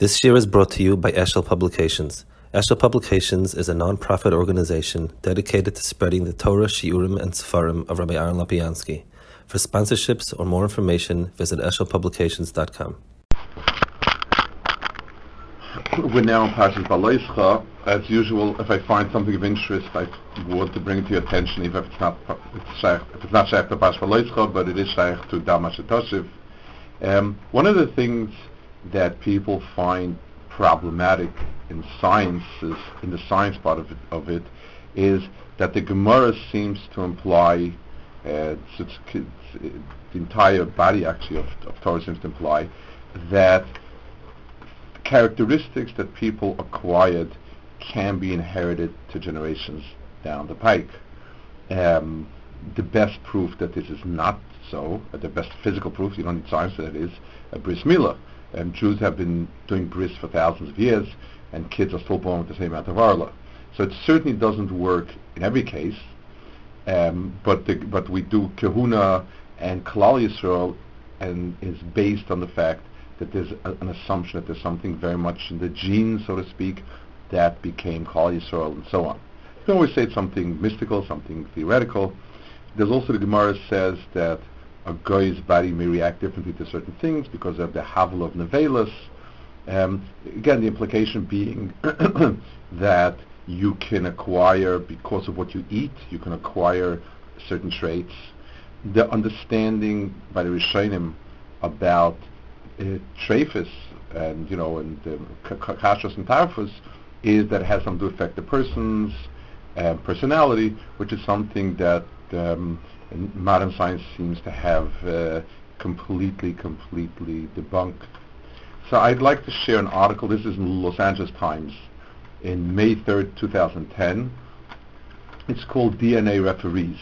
This year is brought to you by Eshel Publications. Eshel Publications is a non-profit organization dedicated to spreading the Torah, Shiurim, and Sefarim of Rabbi Aaron Lopiansky. For sponsorships or more information, visit eshelpublications.com. We're now in Parshas Beha'aloscha. As usual, if I find something of interest, I want to bring it to your attention, even if it's not it's shaykh, if it's not shaykh to Parshas Beha'aloscha, but it is shaykh to Damash. Um, one of the things that people find problematic in sciences, in the science part of it, of it is that the Gemara seems to imply, uh, it's, it's, the entire body actually of, of Torah seems to imply that characteristics that people acquired can be inherited to generations down the pike. Um, the best proof that this is not so, uh, the best physical proof, you don't need science that, is a bris milah. Um, Jews have been doing bris for thousands of years, and kids are still born with the same amount of arla. So it certainly doesn't work in every case, um, but the, but we do kahuna and kalal Yisrael, and is based on the fact that there's a, an assumption that there's something very much in the genes, so to speak, that became kalal Yisrael and so on. You can always say it's something mystical, something theoretical. There's also the Gemara says that a guy's body may react differently to certain things because of the havel of nevelas. Um, again, the implication being that you can acquire, because of what you eat, you can acquire certain traits. The understanding by the Rishonim about uh, trephis and, you know, and um, and tarfus is that it has something to affect the person's uh, personality, which is something that um, modern science seems to have uh, completely, completely debunked. So I'd like to share an article. This is in Los Angeles Times in May 3rd, 2010. It's called DNA Referees.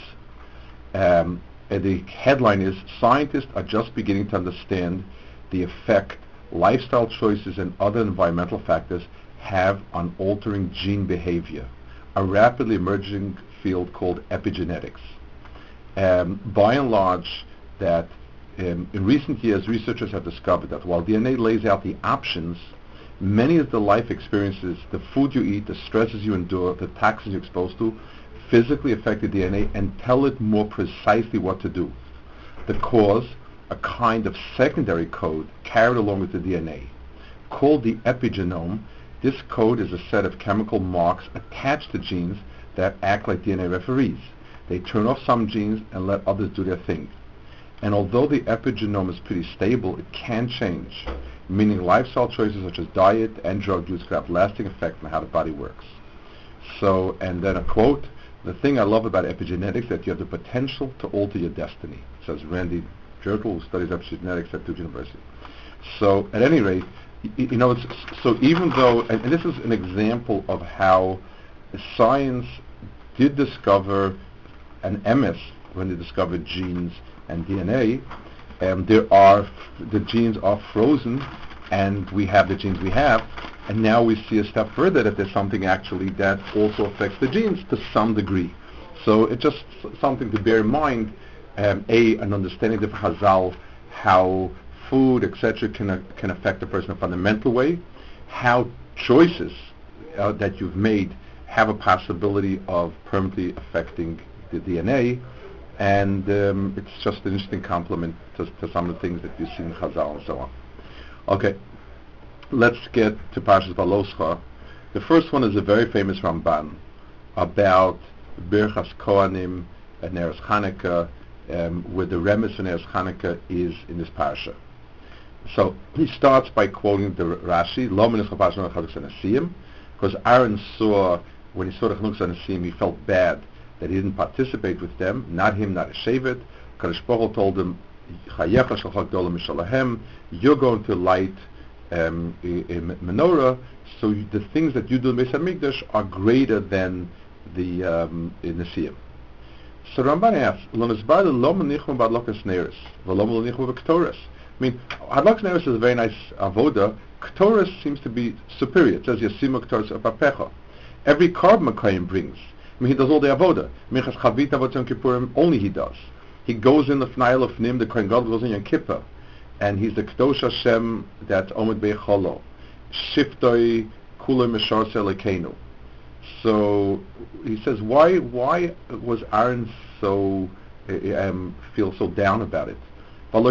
Um, and the headline is, Scientists are just beginning to understand the effect lifestyle choices and other environmental factors have on altering gene behavior, a rapidly emerging field called epigenetics um, by and large, that um, in recent years, researchers have discovered that while DNA lays out the options, many of the life experiences, the food you eat, the stresses you endure, the toxins you're exposed to, physically affect the DNA and tell it more precisely what to do. The cause, a kind of secondary code carried along with the DNA. Called the epigenome, this code is a set of chemical marks attached to genes that act like DNA referees. They turn off some genes and let others do their thing. And although the epigenome is pretty stable, it can change, meaning lifestyle choices such as diet and drug use could have lasting effects on how the body works. So, and then a quote, the thing I love about epigenetics is that you have the potential to alter your destiny, says Randy Jirtle, who studies epigenetics at Duke University. So, at any rate, you, you know, so even though, and, and this is an example of how science did discover and MS, when they discovered genes and DNA, um, there are the genes are frozen, and we have the genes we have, and now we see a step further that there's something actually that also affects the genes to some degree. So it's just something to bear in mind. Um, a, an understanding of Hazal, how food, etc., can uh, can affect a person in a fundamental way, how choices uh, that you've made have a possibility of permanently affecting the DNA, and um, it's just an interesting complement to, to, some of the things that you see in Chazal and so on. Okay, let's get to Parshas Beha'aloscha. The first one is a very famous Ramban about Birchas Kohanim and Eretz Chanukah, um, where the remes in Eretz Chanukah is in this parsha. So he starts by quoting the Rashi, because Aaron saw, when he saw the Chanukah Nasim, he felt bad that he didn't participate with them, not him, not a Shevet. Kadosh Baruch told him, you're going to light um, a, a menorah, so you, the things that you do in Beis HaMikdash are greater than the um, Nesiim. So Ramban asks, Bad aloman nichum badlokisneris, the Lomalnichovtoris. I mean, Hadlak Neres is a very nice avoda. Ktoris seems to be superior. It says Yasima Ktoris Apapecha. Every carbon Makayim brings I mean, he does all the avoda. Yom Kippurim, only he does. He goes in the Fnail of Nim, the Kohen God goes in Yom Kippur, and he's the Kedosh Hashem that Omed Beicholo. shiftoi kule mishar selekenu. So he says, why why was Aaron so um, feel so down about it? Um,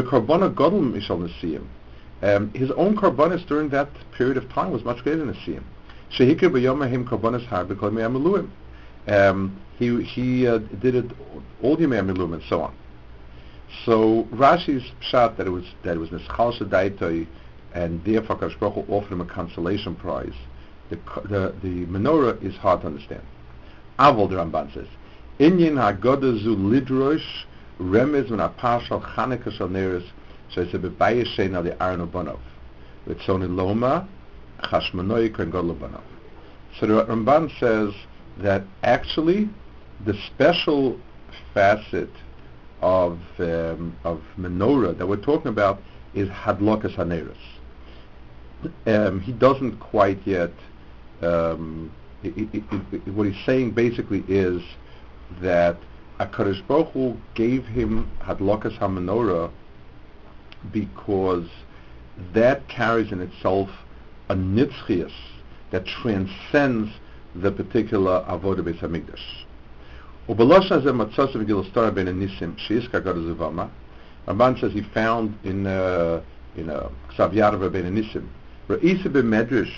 his own karbonis during that period of time was much greater than Nesiyim. Shehikir b'yomahim karbonis har because me'amiluim. Um, he he uh, did it all the me'amiluim and so on. So Rashi's shot that it was that it was Nischal Shadaitoi and therefore Kadosh offered him a consolation prize. The, the, the menorah is hard to understand. Avol the Ramban says, Inyan HaGodazu Lidrosh Remez Min HaPashal Chanukah Shal Neres Shese Bebayes Shein Al Arno Bonov Ritzoni Loma Chashmanoi Kren Godlo So the Ramban says that actually the special facet of um, of menorah that we're talking about is hadlokas haneris. Um, he doesn't quite yet. Um, it, it, it, what he's saying basically is that Hakadosh Baruch Hu gave him hadlokas hamenorah because that carries in itself a nitzchias that transcends the particular avodah Beis Hamikdash. Ubalosh hazeh matzos of Gilostar ben Nisim shiiska garzuvama. Ramban says he found in uh, in Xaviarva uh, ben Nisim. Reisa b'medrash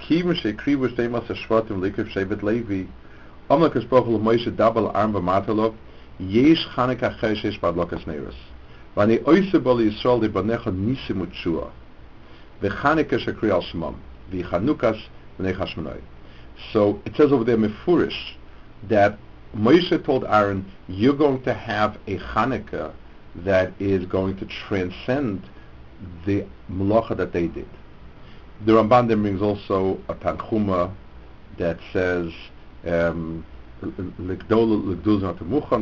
kim shekrivu shteimas hashvatim likiv shevet Levi. Amlek esprochel Moshe double arm v'matalov yesh chanek acher sheish padlokas neiros. Vani oise bol Yisrael libanecha nisim utshua. V'chanek eshakri al shemam. V'chanukas v'nei chashmonoi. So it says over there, Mefurish, that Moshe told Aaron, you're going to have a Hanukkah that is going to transcend the malacha that they did. The Ramban then brings also a Tanchuma that says, um,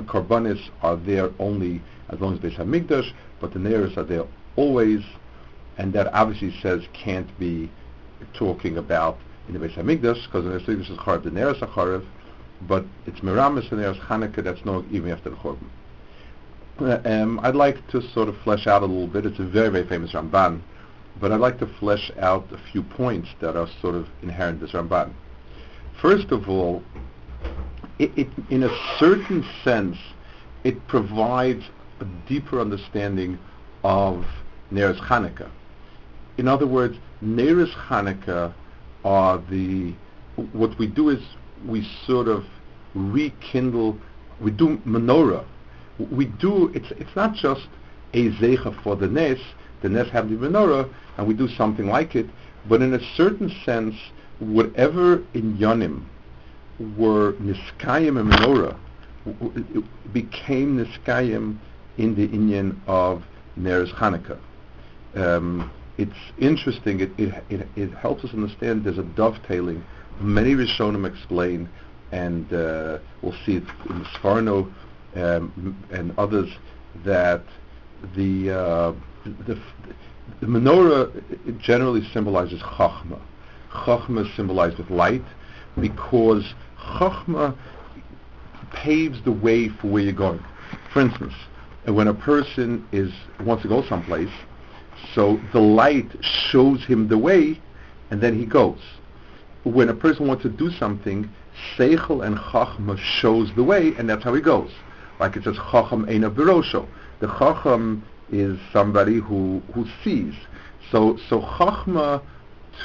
Karbanis are there only as long as Beis Hamikdash, but the Neres are there always, and that obviously says can't be talking about in the Beis Hamikdash because the Hamikdash is Charav, the Neres are Charav, but it's Miramis and there's Hanukkah that's no even after the Churban. Uh, um, I'd like to sort of flesh out a little bit. It's a very, very famous Ramban, but I'd like to flesh out a few points that are sort of inherent in this Ramban. First of all, it, it, in a certain sense, it provides a deeper understanding of Neres Hanukkah. In other words, Neres Hanukkah are the, what we do is we sort of rekindle, we do menorah. We do, it's, it's not just a zecha for the Nes, the Nes have the menorah, and we do something like it, but in a certain sense, whatever in Yonim were Niskayim and menorah, became Niskayim in the Inyan of Neres Hanukkah. Um, it's interesting, it, it, it, it helps us understand there's a dovetailing many Rishonim explain, and uh, we'll see it in Sforno um, and others, that the, uh, the, the menorah generally symbolizes Chachma. Chachma is symbolized with light because Chachma paves the way for where you're going. For instance, when a person is wants to go someplace, so the light shows him the way, and then he goes when a person wants to do something, Seichel and Chachma shows the way, and that's how he goes. Like it says, Chacham Eina Birosho. The Chacham is somebody who, who sees. So, so Chachma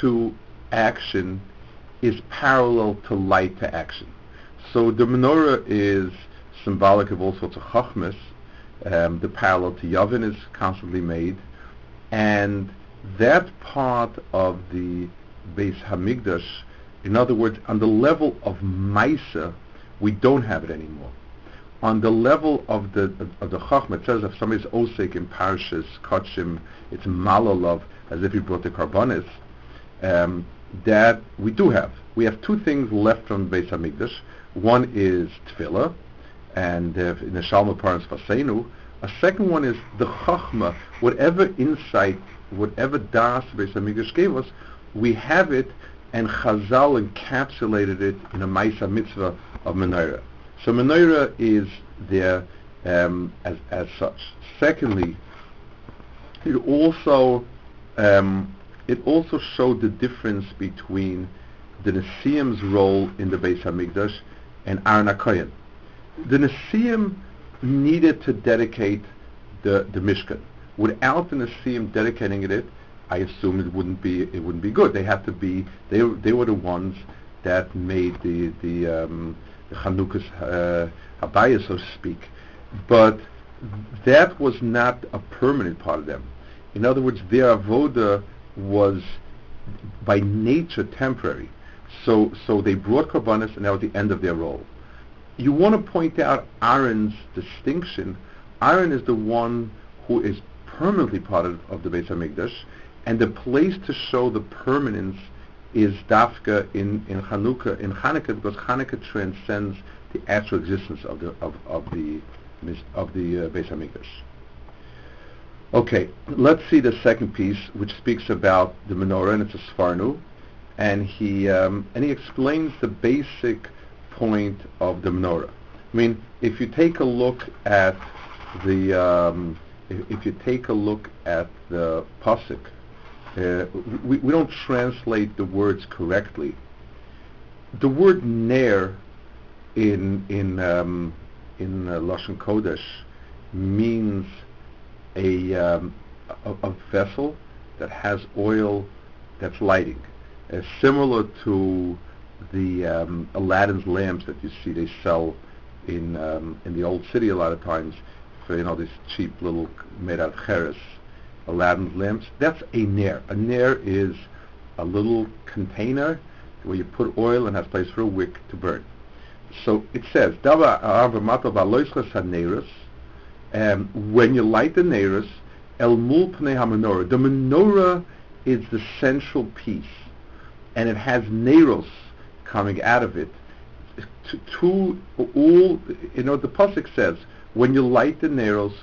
to action is parallel to light to action. So the menorah is symbolic of all sorts of Chachmas. Um, the parallel to Yavin is constantly made. And that part of the Beis Hamikdash. In other words, on the level of Maisa, we don't have it anymore. On the level of the of the Chachma, it says if somebody's osik in Parshas Kachim, it's Malalov, as if he brought the Karbonis, um, that we do have. We have two things left from Beis Hamikdash. One is Tefillah, and uh, in the Shalma Parents Fasenu. A second one is the Chachma, whatever insight, whatever Das Beis Hamikdash gave us, we have it, and Chazal encapsulated it in a Maisa Mitzvah of Menorah. So Menorah is there um, as, as such. Secondly, it also um, it also showed the difference between the Nesiim's role in the Beis Hamikdash and Aaron. The Nesiim needed to dedicate the, the Mishkan. Without the Nesiim dedicating it, I assume it wouldn't be it wouldn't be good. They had to be they they were the ones that made the the, um, the Chanukah's uh, Habaya, so to speak. But that was not a permanent part of them. In other words, their avoda was by nature temporary. So so they brought korbanos and that was the end of their role. You want to point out Aaron's distinction. Aaron is the one who is permanently part of, of the Beit HaMikdash, and the place to show the permanence is Dafka in, in Hanukkah, in Hanukkah, because Hanukkah transcends the actual existence of the of, of the of the uh, Hamikdash. Okay, let's see the second piece, which speaks about the menorah, and it's a Sforno, and he um, and he explains the basic point of the menorah. I mean, if you take a look at the um, if, if, you take a look at the pasuk, uh, we, we don't translate the words correctly. The word ner in in um, in uh, Lashon Kodesh means a, um, a, a vessel that has oil that's lighting, uh, similar to the um, Aladdin's lamps that you see they sell in um, in the old city a lot of times for you know these cheap little made out of cheres Aladdin's lamps. That's a nair. A nair is a little container where you put oil and has place for a wick to burn. So it says, um, when you light the neirus, el mul pnei menorah. The menorah is the central piece, and it has neiros coming out of it. To, to all, you know, the pasuk says, when you light the neiros,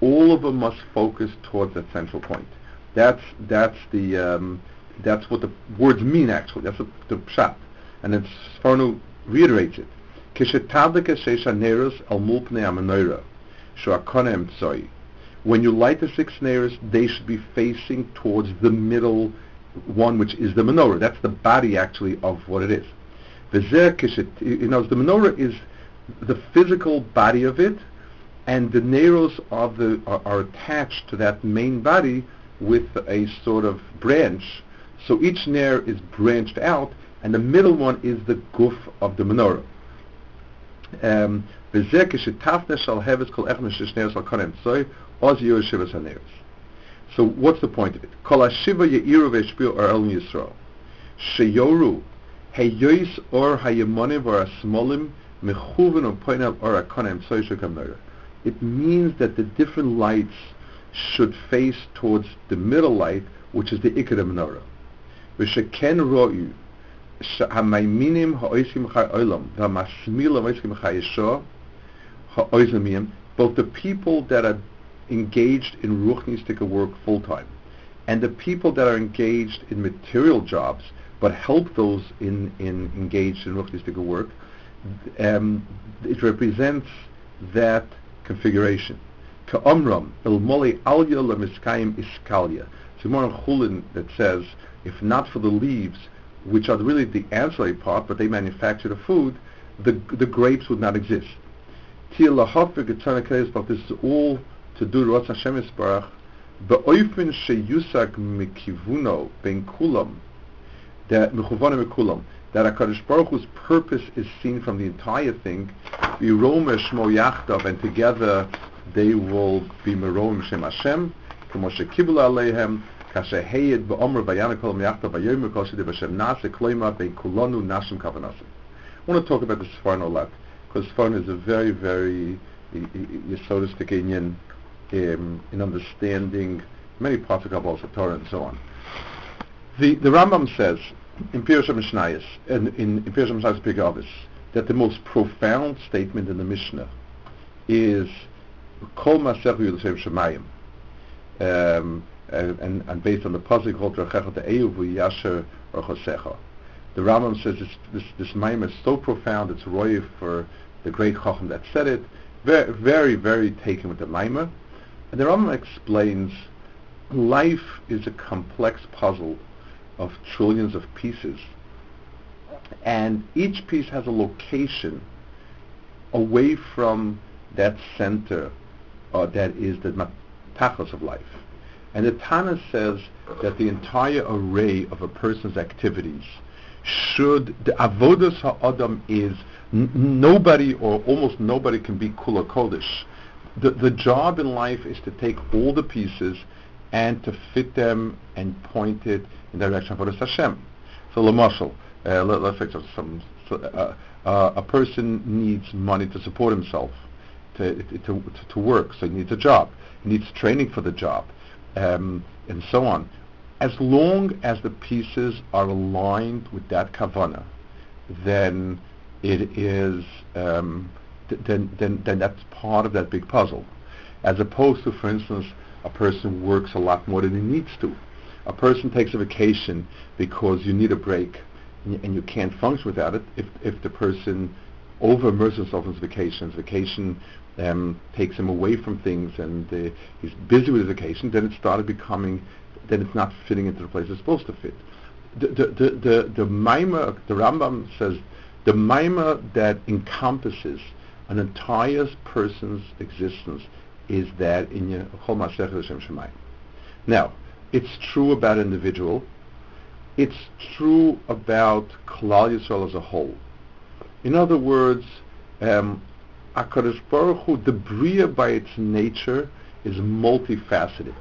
all of them must focus towards that central point. That's that's the um, that's what the words mean actually. That's the, the pshat, and then Sforno reiterates it. When you light the six snares, they should be facing towards the middle one, which is the menorah. That's the body, actually, of what it is. You know, the menorah is the physical body of it, and the are, the, are, are attached to that main body with a sort of branch. So each nair is branched out, and the middle one is the guf of the menorah. Um, so what's the point of it? Kol ye'iru. Sheyoru or hayemonim or asmolim or upoinav or akonim. It means that the different lights should face towards the middle light, which is the ikar menorah. V'sheken ro'u ha'maiminim ha'oisim ha'olam v'ha'masmilim ha'oisim ha'yesho ha'oizamim both the people that are engaged in ruchnistic work full time and the people that are engaged in material jobs but help those in, in engaged in ruchnistic work, um, it represents that configuration. Ka'omram, el moli alya lemiskayim iskalya. It's a more chulin that says, if not for the leaves, which are really the ancillary part, but they manufacture the food, the, the grapes would not exist. Tia lahofik this is all to do Rotz Hashem Yisbarach, be'oifin she'yusak mikivuno ben kulam, that mikulam, that Hakadosh Baruch Hu's purpose is seen from the entire thing. and together they will be merom shem Hashem, k'moshe kibul aleihem, kasher heyed ba'omer v'yanakol miyachtav v'yoyim Kol de v'shem nase kloima v'kulonu nashim kavanasim. I want to talk about the Sfarn a lot, because Sfarn is a very, very yesodistic Indian um, in understanding many parts of Kabbalah, Torah, and so on. The, the Rambam says in Pirush Mishnayos, and in, in Pirush Mishnayos Pigavis, that the most profound statement in the Mishnah is Kol Masech Yudashem Shemayim. Um, and, and based on the pasuk called Rachecha E'uvu Yasher Orchosecha. The Rambam says this this, this is so profound. It's roy for the great Chacham that said it. Very very very taken with the maimah. And the Rambam explains life is a complex puzzle of trillions of pieces, and each piece has a location away from that center uh, that is the matachos of life. And the Tana says that the entire array of a person's activities should, the avodas ha'adam is, n- nobody or almost nobody can be kula kodesh. The, the job in life is to take all the pieces and to fit them and point it in the direction of Avodas Hashem. So, Lamashal, uh, let, us say some, so, uh, uh, a person needs money to support himself, to, to, to, work, so he needs a job. He needs training for the job, um, and so on. As long as the pieces are aligned with that kavana, then it is um, th- then, then then that's part of that big puzzle, as opposed to, for instance, a person works a lot more than he needs to. A person takes a vacation because you need a break and you can't function without it if, if the person over immerses himself in his vacations. Vacation um, takes him away from things and uh, he's busy with his vacation, then it started becoming, then it's not fitting into the place it's supposed to fit. The, the, the, the, the the Rambam says, the Maima that encompasses an entire person's existence is that in your Chol. Now, it's true about individual, it's true about Klal Yisrael as a whole. In other words, um, HaKadosh Baruch Hu, the Bria by its nature is multifaceted.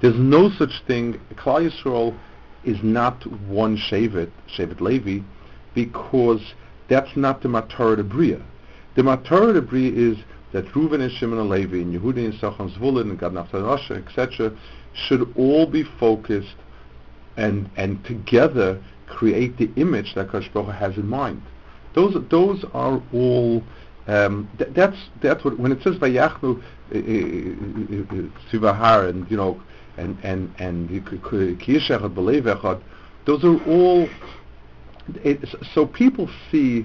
There's no such thing, Klal Yisrael is not one Shevet, Shevet Levi, because that's not the Matar de Bria. The Matar de Bria is that Reuven and Shimon and Levi and Yehudi and Sachon Zvulun and Gad Naphtali etc., should all be focused and and together create the image that Kosh has in mind. Those those are all. Um, th- that's that's what when it says Vayachnu eh, eh, eh, Sivahar and you know and and and Kiyeshachad Belevechad, those are all. so people see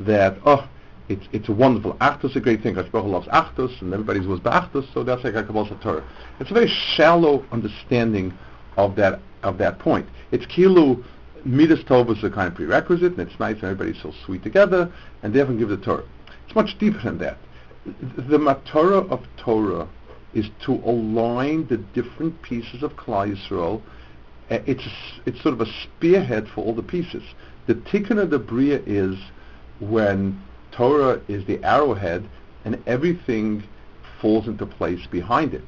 that oh it's it's a wonderful Achdus, a great thing. Hashbaruch loves Achdus, and everybody was Ba'achdus, so that's like a Kabbalah Torah. It's a very shallow understanding of that of that point. It's kilu midas tov is a kind of prerequisite, and it's nice and everybody's so sweet together, and they haven't given the Torah. It's much deeper than that. The matorah of Torah is to align the different pieces of Klal Yisrael. Uh, it's it's sort of a spearhead for all the pieces. The tikkun of the bria is when Torah is the arrowhead, and everything falls into place behind it.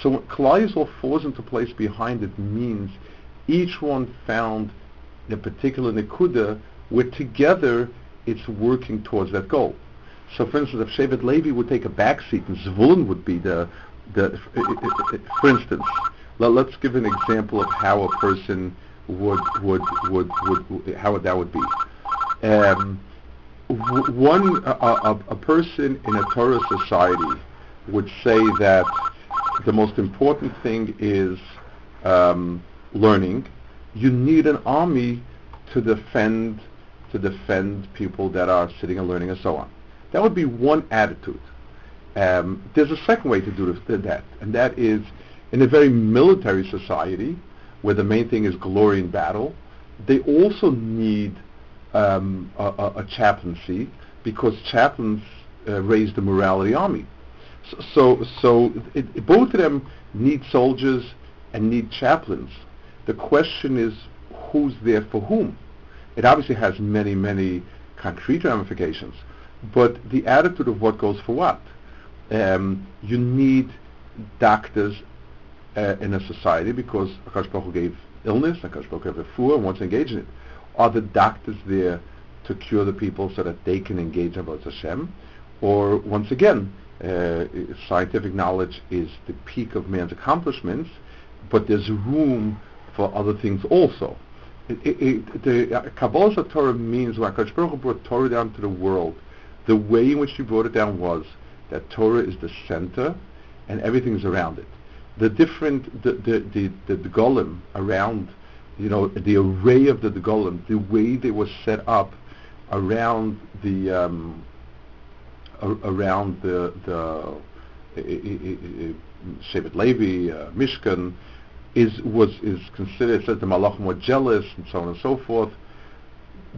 So when falls into place behind it means each one found a particular nekuda where together it's working towards that goal. So for instance, if Shevet Levi would take a back seat and Zvulun would be the, the for instance, let, us give an example of how a person would, would, would, would, how that would be. Um, one, a, a, a person in a Torah society would say that the most important thing is um, learning. You need an army to defend to defend people that are sitting and learning and so on. That would be one attitude. Um, there's a second way to do that, and that is in a very military society where the main thing is glory in battle. They also need um, a, a, a, chaplaincy because chaplains uh, raise the morality army. So, so, it, both of them need soldiers and need chaplains. The question is, who's there for whom? It obviously has many, many concrete ramifications, but the attitude of what goes for what. Um, you need doctors uh, in a society because Akash gave illness, Akash gave a fool and wants to engage in it. Are the doctors there to cure the people so that they can engage Avodah Hashem? Or once again, uh, scientific knowledge is the peak of man's accomplishments, but there's room for other things also. It, it, it, the uh, Kabbalah Torah means when HaKadosh Baruch brought Torah down to the world, the way in which he brought it down was that Torah is the center and everything is around it. The different, the, the, the, the golem around you know, the array of the Golan, the way they were set up around the um, around the the Shevet Levi, uh, Mishkan, is was is considered says the Malachim were jealous and so on and so forth.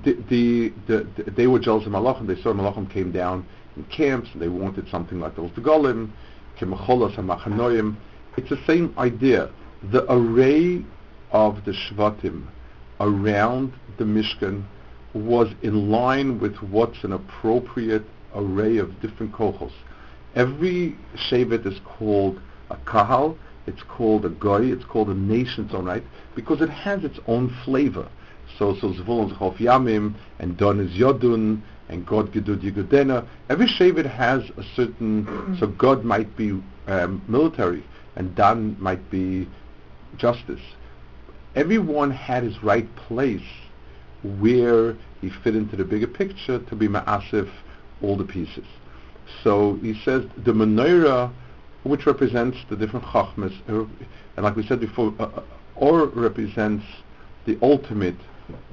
The, the, the, the they were jealous of Malachim. They saw Malachim came down in camps and they wanted something like those the Golim, Kemecholas and Machanoim. It's the same idea. The array of the Shvatim around the Mishkan was in line with what's an appropriate array of different kohos. Every Shevet is called a kahal, it's called a goy, it's called a nation its own right, because it has its own flavor. So, so Zvulun Chof Yamim, and Don is Yodun, and God Gedud Yigudena. Every Shevet has a certain, so God might be um, military, and Dan might be justice. Everyone had his right place where he fit into the bigger picture to be ma'asif all the pieces. So he says the menorah, which represents the different chachmas, and like we said before, uh, uh, or represents the ultimate,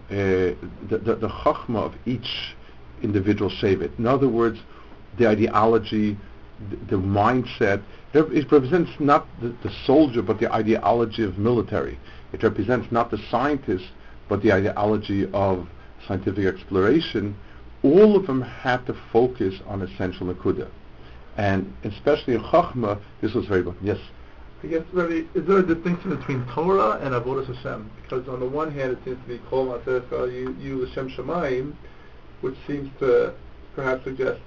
uh, the, the, the chachma of each individual shevet. In other words, the ideology, the, the mindset. It represents not the, the soldier, but the ideology of military. It represents not the scientist, but the ideology of scientific exploration, all of them had to focus on essential nakuda. And especially in Chachma, this was very good. Yes? I guess, really, is there a distinction between Torah and Avodah Hashem? Because on the one hand, it seems to be Kol Ma'asecha, you, you Hashem Shemayim, which seems to perhaps suggest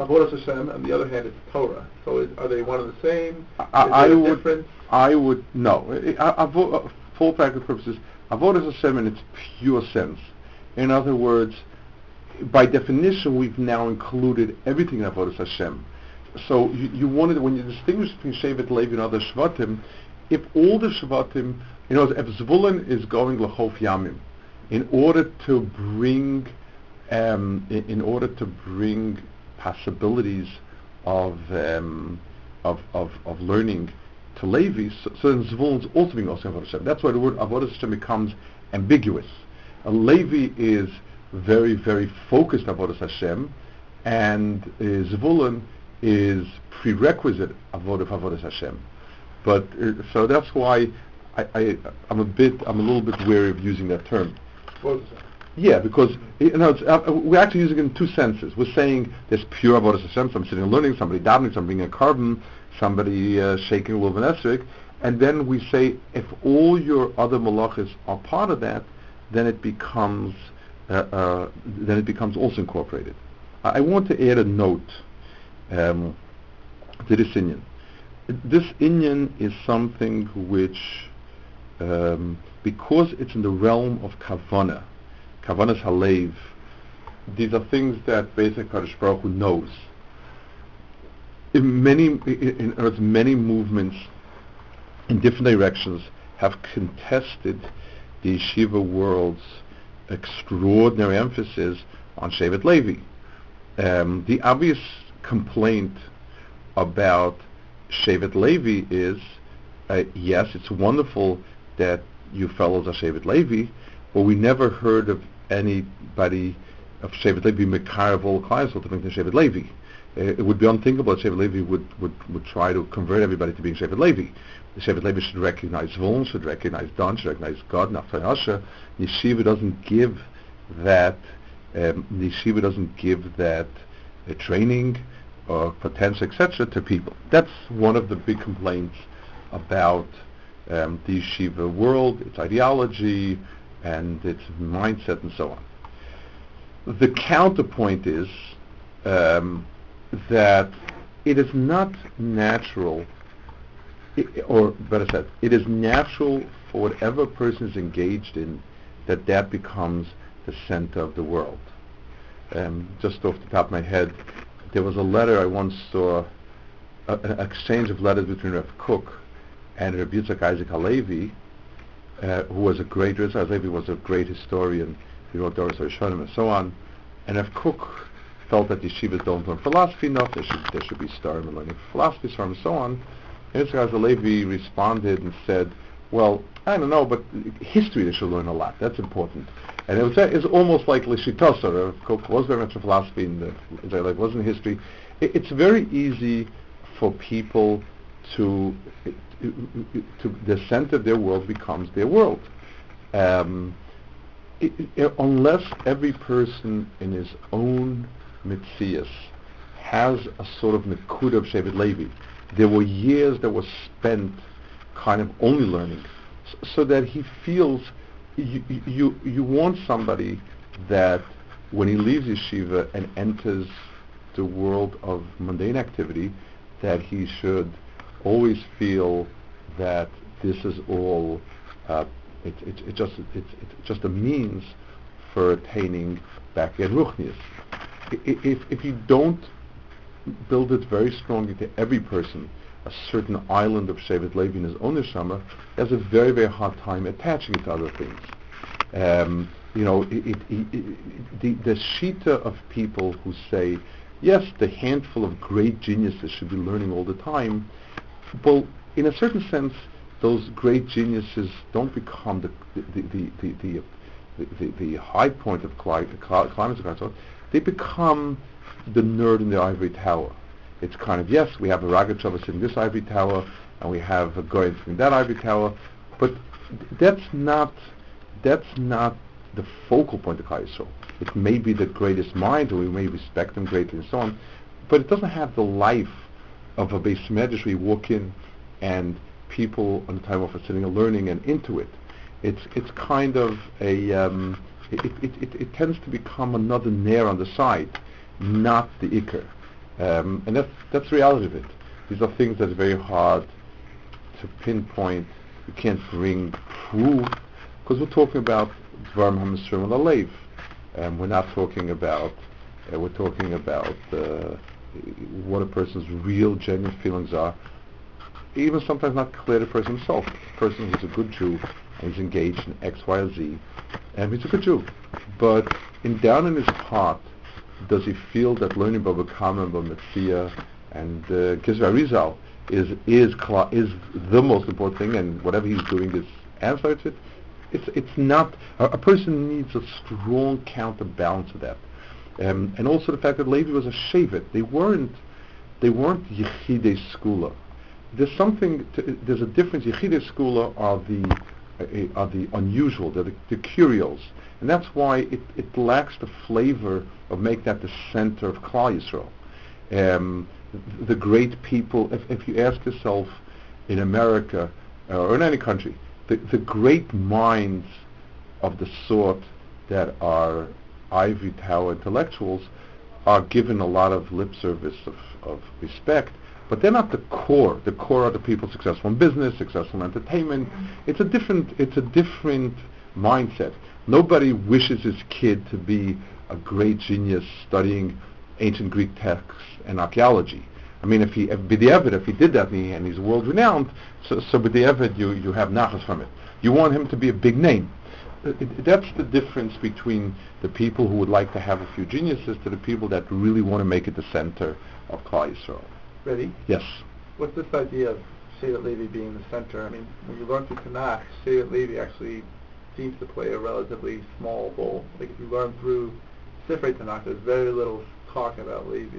Avodah Hashem, and the other hand, it's Torah. So is, are they one and the same? I, I would, difference? I would, no. I, I, for all practical purposes, Avodah Hashem in its pure sense in other words, by definition, we've now included everything in Avodah Hashem. So you, you wanted, when you distinguish between Shevet Levi and other Shvatim, if all the Shvatim, you know, if Zvulun is going Lachof Yamim, in order to bring, um, in, in, order to bring possibilities of, um, of, of, of learning to Levi, so, so then is also being also Avodah Hashem. That's why the word Avodah Hashem becomes ambiguous. A Levi is very, very focused about Hashem, and uh, Zvulun is prerequisite avodah avodas Hashem. But uh, so that's why I, I, am a bit, I'm a little bit wary of using that term. Yeah, because you know, uh, we're actually using it in two senses. We're saying there's pure avodah Hashem, somebody sitting and learning, somebody davening, somebody being a carbon, somebody uh, shaking a little esrog, and then we say if all your other malachas are part of that, then it becomes uh, uh, then it becomes also incorporated. I, I, want to add a note um, to this Inyan. This Inyan is something which, um, because it's in the realm of Kavana, Kavanas Halev, these are things that basically Kadosh Baruch Hu knows. In many, in, in many movements in different directions have contested the yeshiva world's extraordinary emphasis on Shevet Levi. Um, the obvious complaint about Shevet Levi is, uh, yes, it's wonderful that you fellows are Shevet Levi, but we never heard of anybody of Shevet Levi of all clients to make the Shevet Levi. Uh, it would be unthinkable that Shevet Levi would, would, would try to convert everybody to being Shevet Levi. The Shevet Levi should recognize Vuln, should recognize Don, should recognize God, Naftali Asher. Yeshiva doesn't give that, um, Yeshiva doesn't give that uh, training or potential, etc., to people. That's one of the big complaints about um, the yeshiva world, its ideology, and its mindset, and so on. The counterpoint is um, that it is not natural or better said, it is natural for whatever person is engaged in that that becomes the center of the world. Um, just off the top of my head, there was a letter I once saw, a, an exchange of letters between Rav Kook and Rabbi Isaac Halevi, uh, who was a great, Yitzhak Halevi was a great historian, he wrote Doros and so on, and if Kook felt that yeshivas don't learn philosophy enough, there should, there should be starting in learning philosophy, and so on, Yitzchak Levi responded and said, well, I don't know, but history they should learn a lot. That's important. And it was it's almost like Lishitasa. Kook was very much a philosophy in the Israel, wasn't history. It, it's very easy for people to, to the center of their world becomes their world. Um, it, it, unless every person in his own mitzias has a sort of nakud of Shevet Levi, there were years that were spent kind of only learning, so, so that he feels you, you, you want somebody that when he leaves yeshiva and enters the world of mundane activity, that he should always feel that this is all uh, it, it, it just it's, it's just a means for attaining back in ruchnius. If, if you don't build it very strongly to every person, a certain island of Shevet Levi in his own neshama, has a very, very hard time attaching it to other things. Um, you know, it, it, the, the shita of people who say, yes, the handful of great geniuses should be learning all the time, well, in a certain sense, those great geniuses don't become the the the the, the, the, the high point of climate of They become the nerd in the ivory tower. It's kind of yes, we have a Rogatchover in this ivory tower, and we have a guy in that ivory tower, but that's not that's not the focal point of Klal It may be the greatest mind, or we may respect them greatly, and so on, but it doesn't have the life of a base medrash you walk in and people on the time are sitting and learning and into it. It's it's kind of a um, it, it, it, it, tends to become another nair on the side, not the ikr. Um, and that's that's the reality of it. These are things that's very hard to pinpoint. You can't bring proof because we're talking about dvarim hamesrim al and we're not talking about uh, we're talking about uh, what a person's real genuine feelings are even sometimes not clear to the person himself. The person who's a good Jew and he's engaged in X, Y, or Z, and he's a good Jew. But in down in his heart, does he feel that learning Baba Kama Baba and uh, Kisra Rizal is is is the most important thing, and whatever he's doing is answer to it? It's it's not. A, a, person needs a strong counterbalance to that, um, and also the fact that Levi was a shavet. They weren't they weren't yichidei skula there's something, to, there's a difference. Yechidei Skula are the uh, are the unusual, the, the curios, and that's why it, it lacks the flavor of make that the center of Klal Yisrael. Um, the great people, if, if you ask yourself in America uh, or in any country, the, the great minds of the sort that are ivory tower intellectuals are given a lot of lip service of, of respect, but they're not the core. The core are the people successful in business, successful in entertainment. Mm-hmm. It's a different, it's a different mindset. Nobody wishes his kid to be a great genius studying ancient Greek texts and archaeology. I mean, if he, if B'di'evid, if he did that and, he, and he's world renowned, so, so B'di'evid, you, you have nachas from it. You want him to be a big name. That's the difference between the people who would like to have a few geniuses to the people that really want to make it the center of Klal Yisrael. Ready? Yes. What's this idea of Shevet Levi being the center? I mean, when you learn through Tanakh, Shevet Levi actually seems to play a relatively small role. Like if you learn through Sifrei Tanakh, there's very little talk about Levi.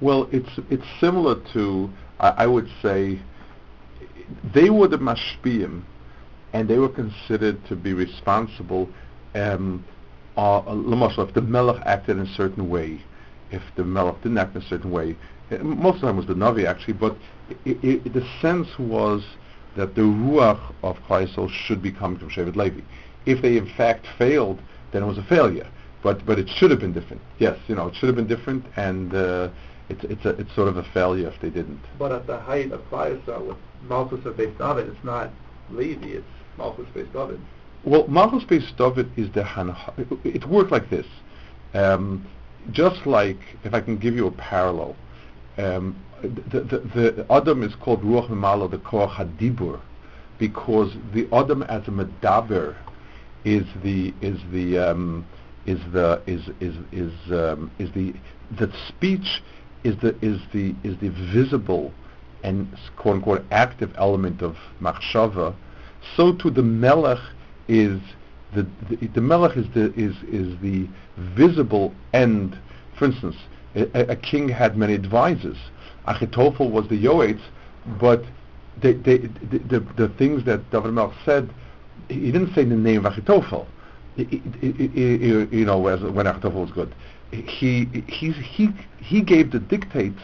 Well, it's it's similar to I, I would say they were the mashpiyim, and they were considered to be responsible. Um, uh, if the Melech acted in a certain way, if the Melech didn't act in a certain way, most of the time was the Navi actually, but the sense was that the Ruach of Klaisel should be coming from Shevet Levi. If they in fact failed, then it was a failure. But but it should have been different. Yes, you know, it should have been different, and uh, it's it's a, it's sort of a failure if they didn't. But at the height of Klaisel with Malchus of Beis David, it's not Levi, it's Malchus Beis David. Well, Malchus Beis David is the Han. It worked like this. Um, just like, if I can give you a parallel, um, the, the, the Adam is called Ruach Mimala, the Koach Hadibur, because the Adam as a Medaber is the is the um, is the is is is um, is the that speech is the is the is the visible and quote unquote active element of machshava. So to the melech is the the, the melech is the is is the visible end. For instance, a, a king had many advisors. Achitophel was the Yoetz, but they, they, the, the, the things that David Melch said, he didn't say the name of Achitofel. You know, when Achitofel was good. He, he, he, he gave the dictates,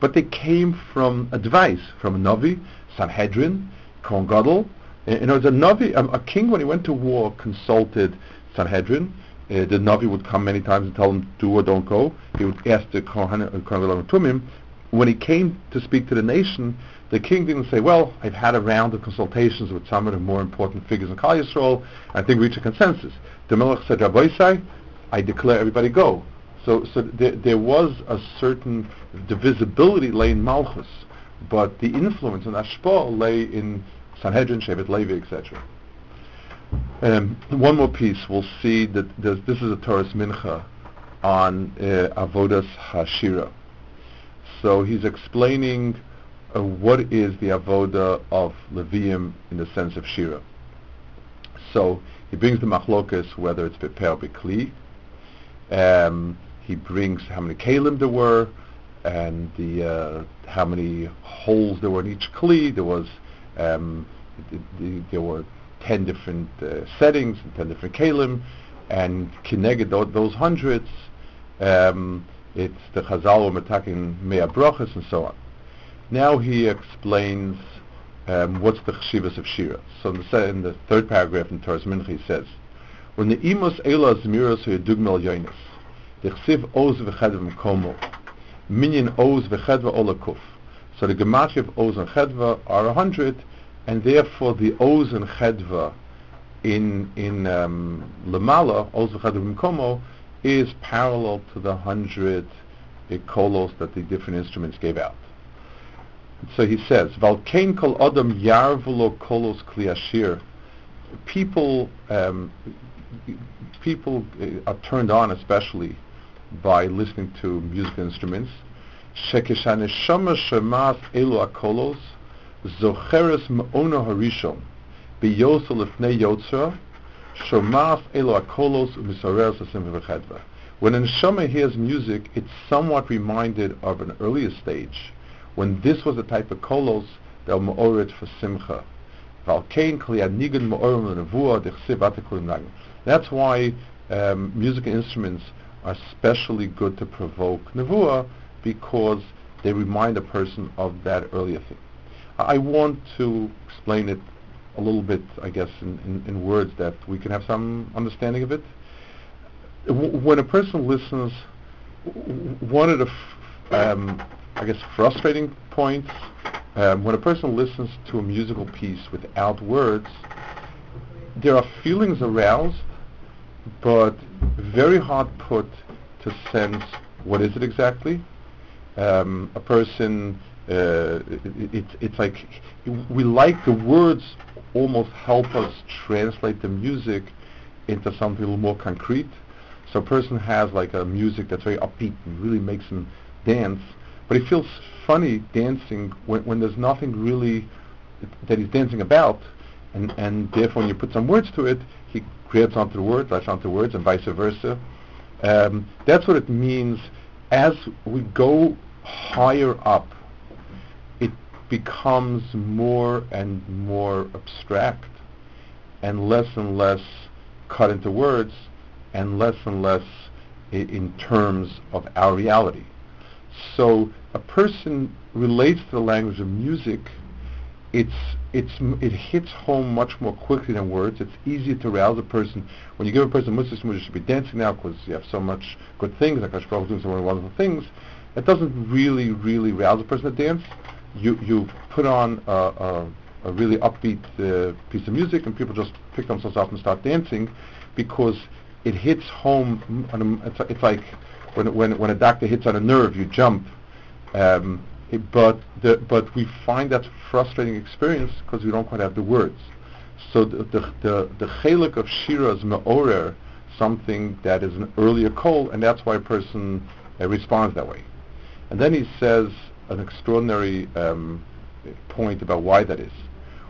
but they came from advice from Novi, Sanhedrin, Kohen. Eh, you know, a Navi, a, a king when he went to war consulted Sanhedrin. Uh, the Navi would come many times and tell him do or don't go. He would ask the Kohen uh, Gadol Tumim. When he came to speak to the nation, the king didn't say, well, I've had a round of consultations with some of the more important figures in Klal Yisrael, I think we reach a consensus. The Melech said, Rabbi I declare everybody go. So, so there, there was a certain, divisibility lay in Malchus, but the influence and Ashpa lay in Sanhedrin, Shevet Levi, etc. Um, one more piece, we'll see that this is a Toras Mincha on uh, Avodas Hashira. So he's explaining uh, what is the avoda of Levium in the sense of Shira. So he brings the machlokas, whether it's beper or bekli. Um, he brings how many kalim there were, and the uh, how many holes there were in each kli. There was um, the, the, there were ten different uh, settings ten different kalim, and kineged those, hundreds. Um, it's the Chazal were attacking mea brachas and so on. Now he explains um, what's the chshivas of Shira. So in the, in the third paragraph in Toras Mincha he says, when the imos ela zmiros dugmel yonis, the chsiv oz v'chedva mkomo, minyan oz v'chedva olakuf. So the gematria of oz and chedva are a hundred, and therefore the oz and chedva in in um, lemala oz v'chedva mkomo is parallel to the hundred kolos that the different instruments gave out. So he says, Valkain kol adam yarvulo kolos kliashir. People, um, people are turned on especially by listening to musical instruments. Biyosa lefnei yotzra shomas elu akolos misareres asim v'chedva. When an neshama hears music, it's somewhat reminded of an earlier stage when this was a type of kolos that were ma'orit for simcha. That's why um, musical instruments are especially good to provoke nevuah because they remind a person of that earlier thing. I want to explain it a little bit, I guess, in, in, in words that we can have some understanding of it. W- when a person listens, one of the f- um, I guess, frustrating points. Um, when a person listens to a musical piece without words, there are feelings aroused, but very hard put to sense what is it exactly. Um, a person, uh, it, it, it's like we like the words almost help us translate the music into something a little more concrete. So a person has like a music that's very upbeat and really makes them dance, but it feels funny dancing when, when there's nothing really that he's dancing about, and, and therefore when you put some words to it, he creates onto the words, latches onto the words, and vice versa. Um, that's what it means. As we go higher up, it becomes more and more abstract, and less and less cut into words, and less and less I- in terms of our reality. So a person relates to the language of music, it's it's it hits home much more quickly than words. It's easier to rouse a person. When you give a person Muslim, you should be dancing now because you have so much good things. Like Hashbach doing so many wonderful things. It doesn't really, really rouse a person to dance. You you put on a, a, a really upbeat uh, piece of music, and people just pick themselves up and start dancing because it hits home. It's, it's like when when when a doctor hits on a nerve, you jump. Um, it, but the, but we find that frustrating experience because we don't quite have the words. So the the the, the chelik of shira is me'orer, something that is an earlier call, and that's why a person uh, responds that way. And then he says an extraordinary um, point about why that is.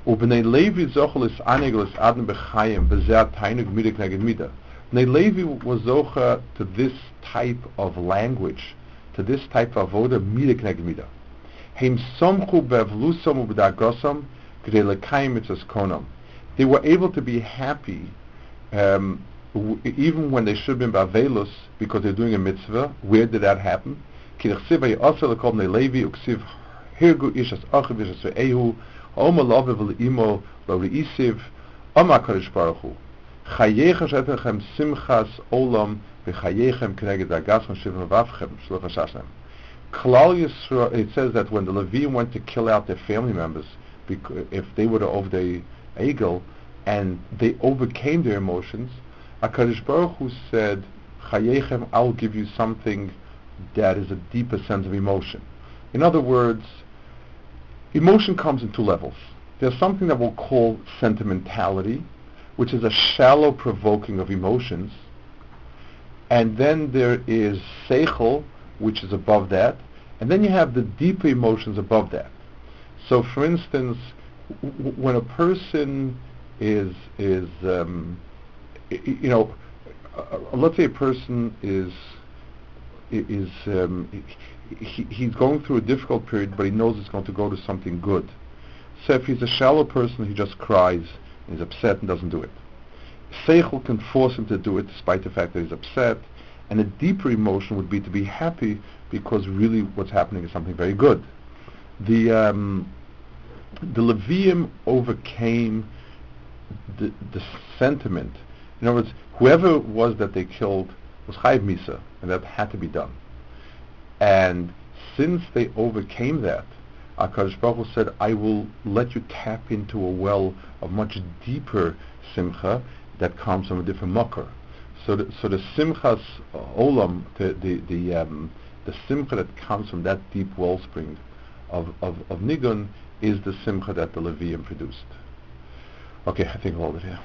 Ubnei Levi zochel is anegel is adem b'chayim b'zeh tainug midik neged mida. Bnei Levi was zocha to this type of language, to this type of avoda midik neged mida. Heim somchu bevlusam ubedagosam k'dei lekayim mitzvahs konam. They were able to be happy um, w- even when they should have been bavelus because they're doing a mitzvah. Where did that happen? כי דכסיב ויעשה לכל בני לוי וכסיב הרגו איש אס אחיו איש אס רעהו הומו לאביו ולאמו לא ראיסיב אמר הקדוש ברוך הוא חייך שאת לכם שמחס עולם וחייכם כנגד הגס משיב לבבכם שלא חששתם Klal Yisrael, it says that when the Levim went to kill out their family members, because if they were to over the eagle, and they overcame their emotions, HaKadosh Baruch Hu said, Chayechem, I'll give you something That is a deeper sense of emotion. In other words, emotion comes in two levels. There's something that we'll call sentimentality, which is a shallow provoking of emotions, and then there is seichel, which is above that, and then you have the deeper emotions above that. So, for instance, w- when a person is is um, y- you know, uh, let's say a person is i- is um, he, he's going through a difficult period, but he knows it's going to go to something good. So if he's a shallow person, he just cries he's upset and doesn't do it. Seichel can force him to do it despite the fact that he's upset, and a deeper emotion would be to be happy because really what's happening is something very good. The um, the Levium overcame the, the sentiment. In other words, whoever it was that they killed was Chayv Misa, and that had to be done. And since they overcame that, HaKadosh Baruch Hu said, I will let you tap into a well of much deeper simcha that comes from a different makar. So the, so the simchas uh, olam, the, the, the, um, the simcha that comes from that deep wellspring of, of, of nigun is the simcha that the Levium produced. Okay, I think I'll hold it here.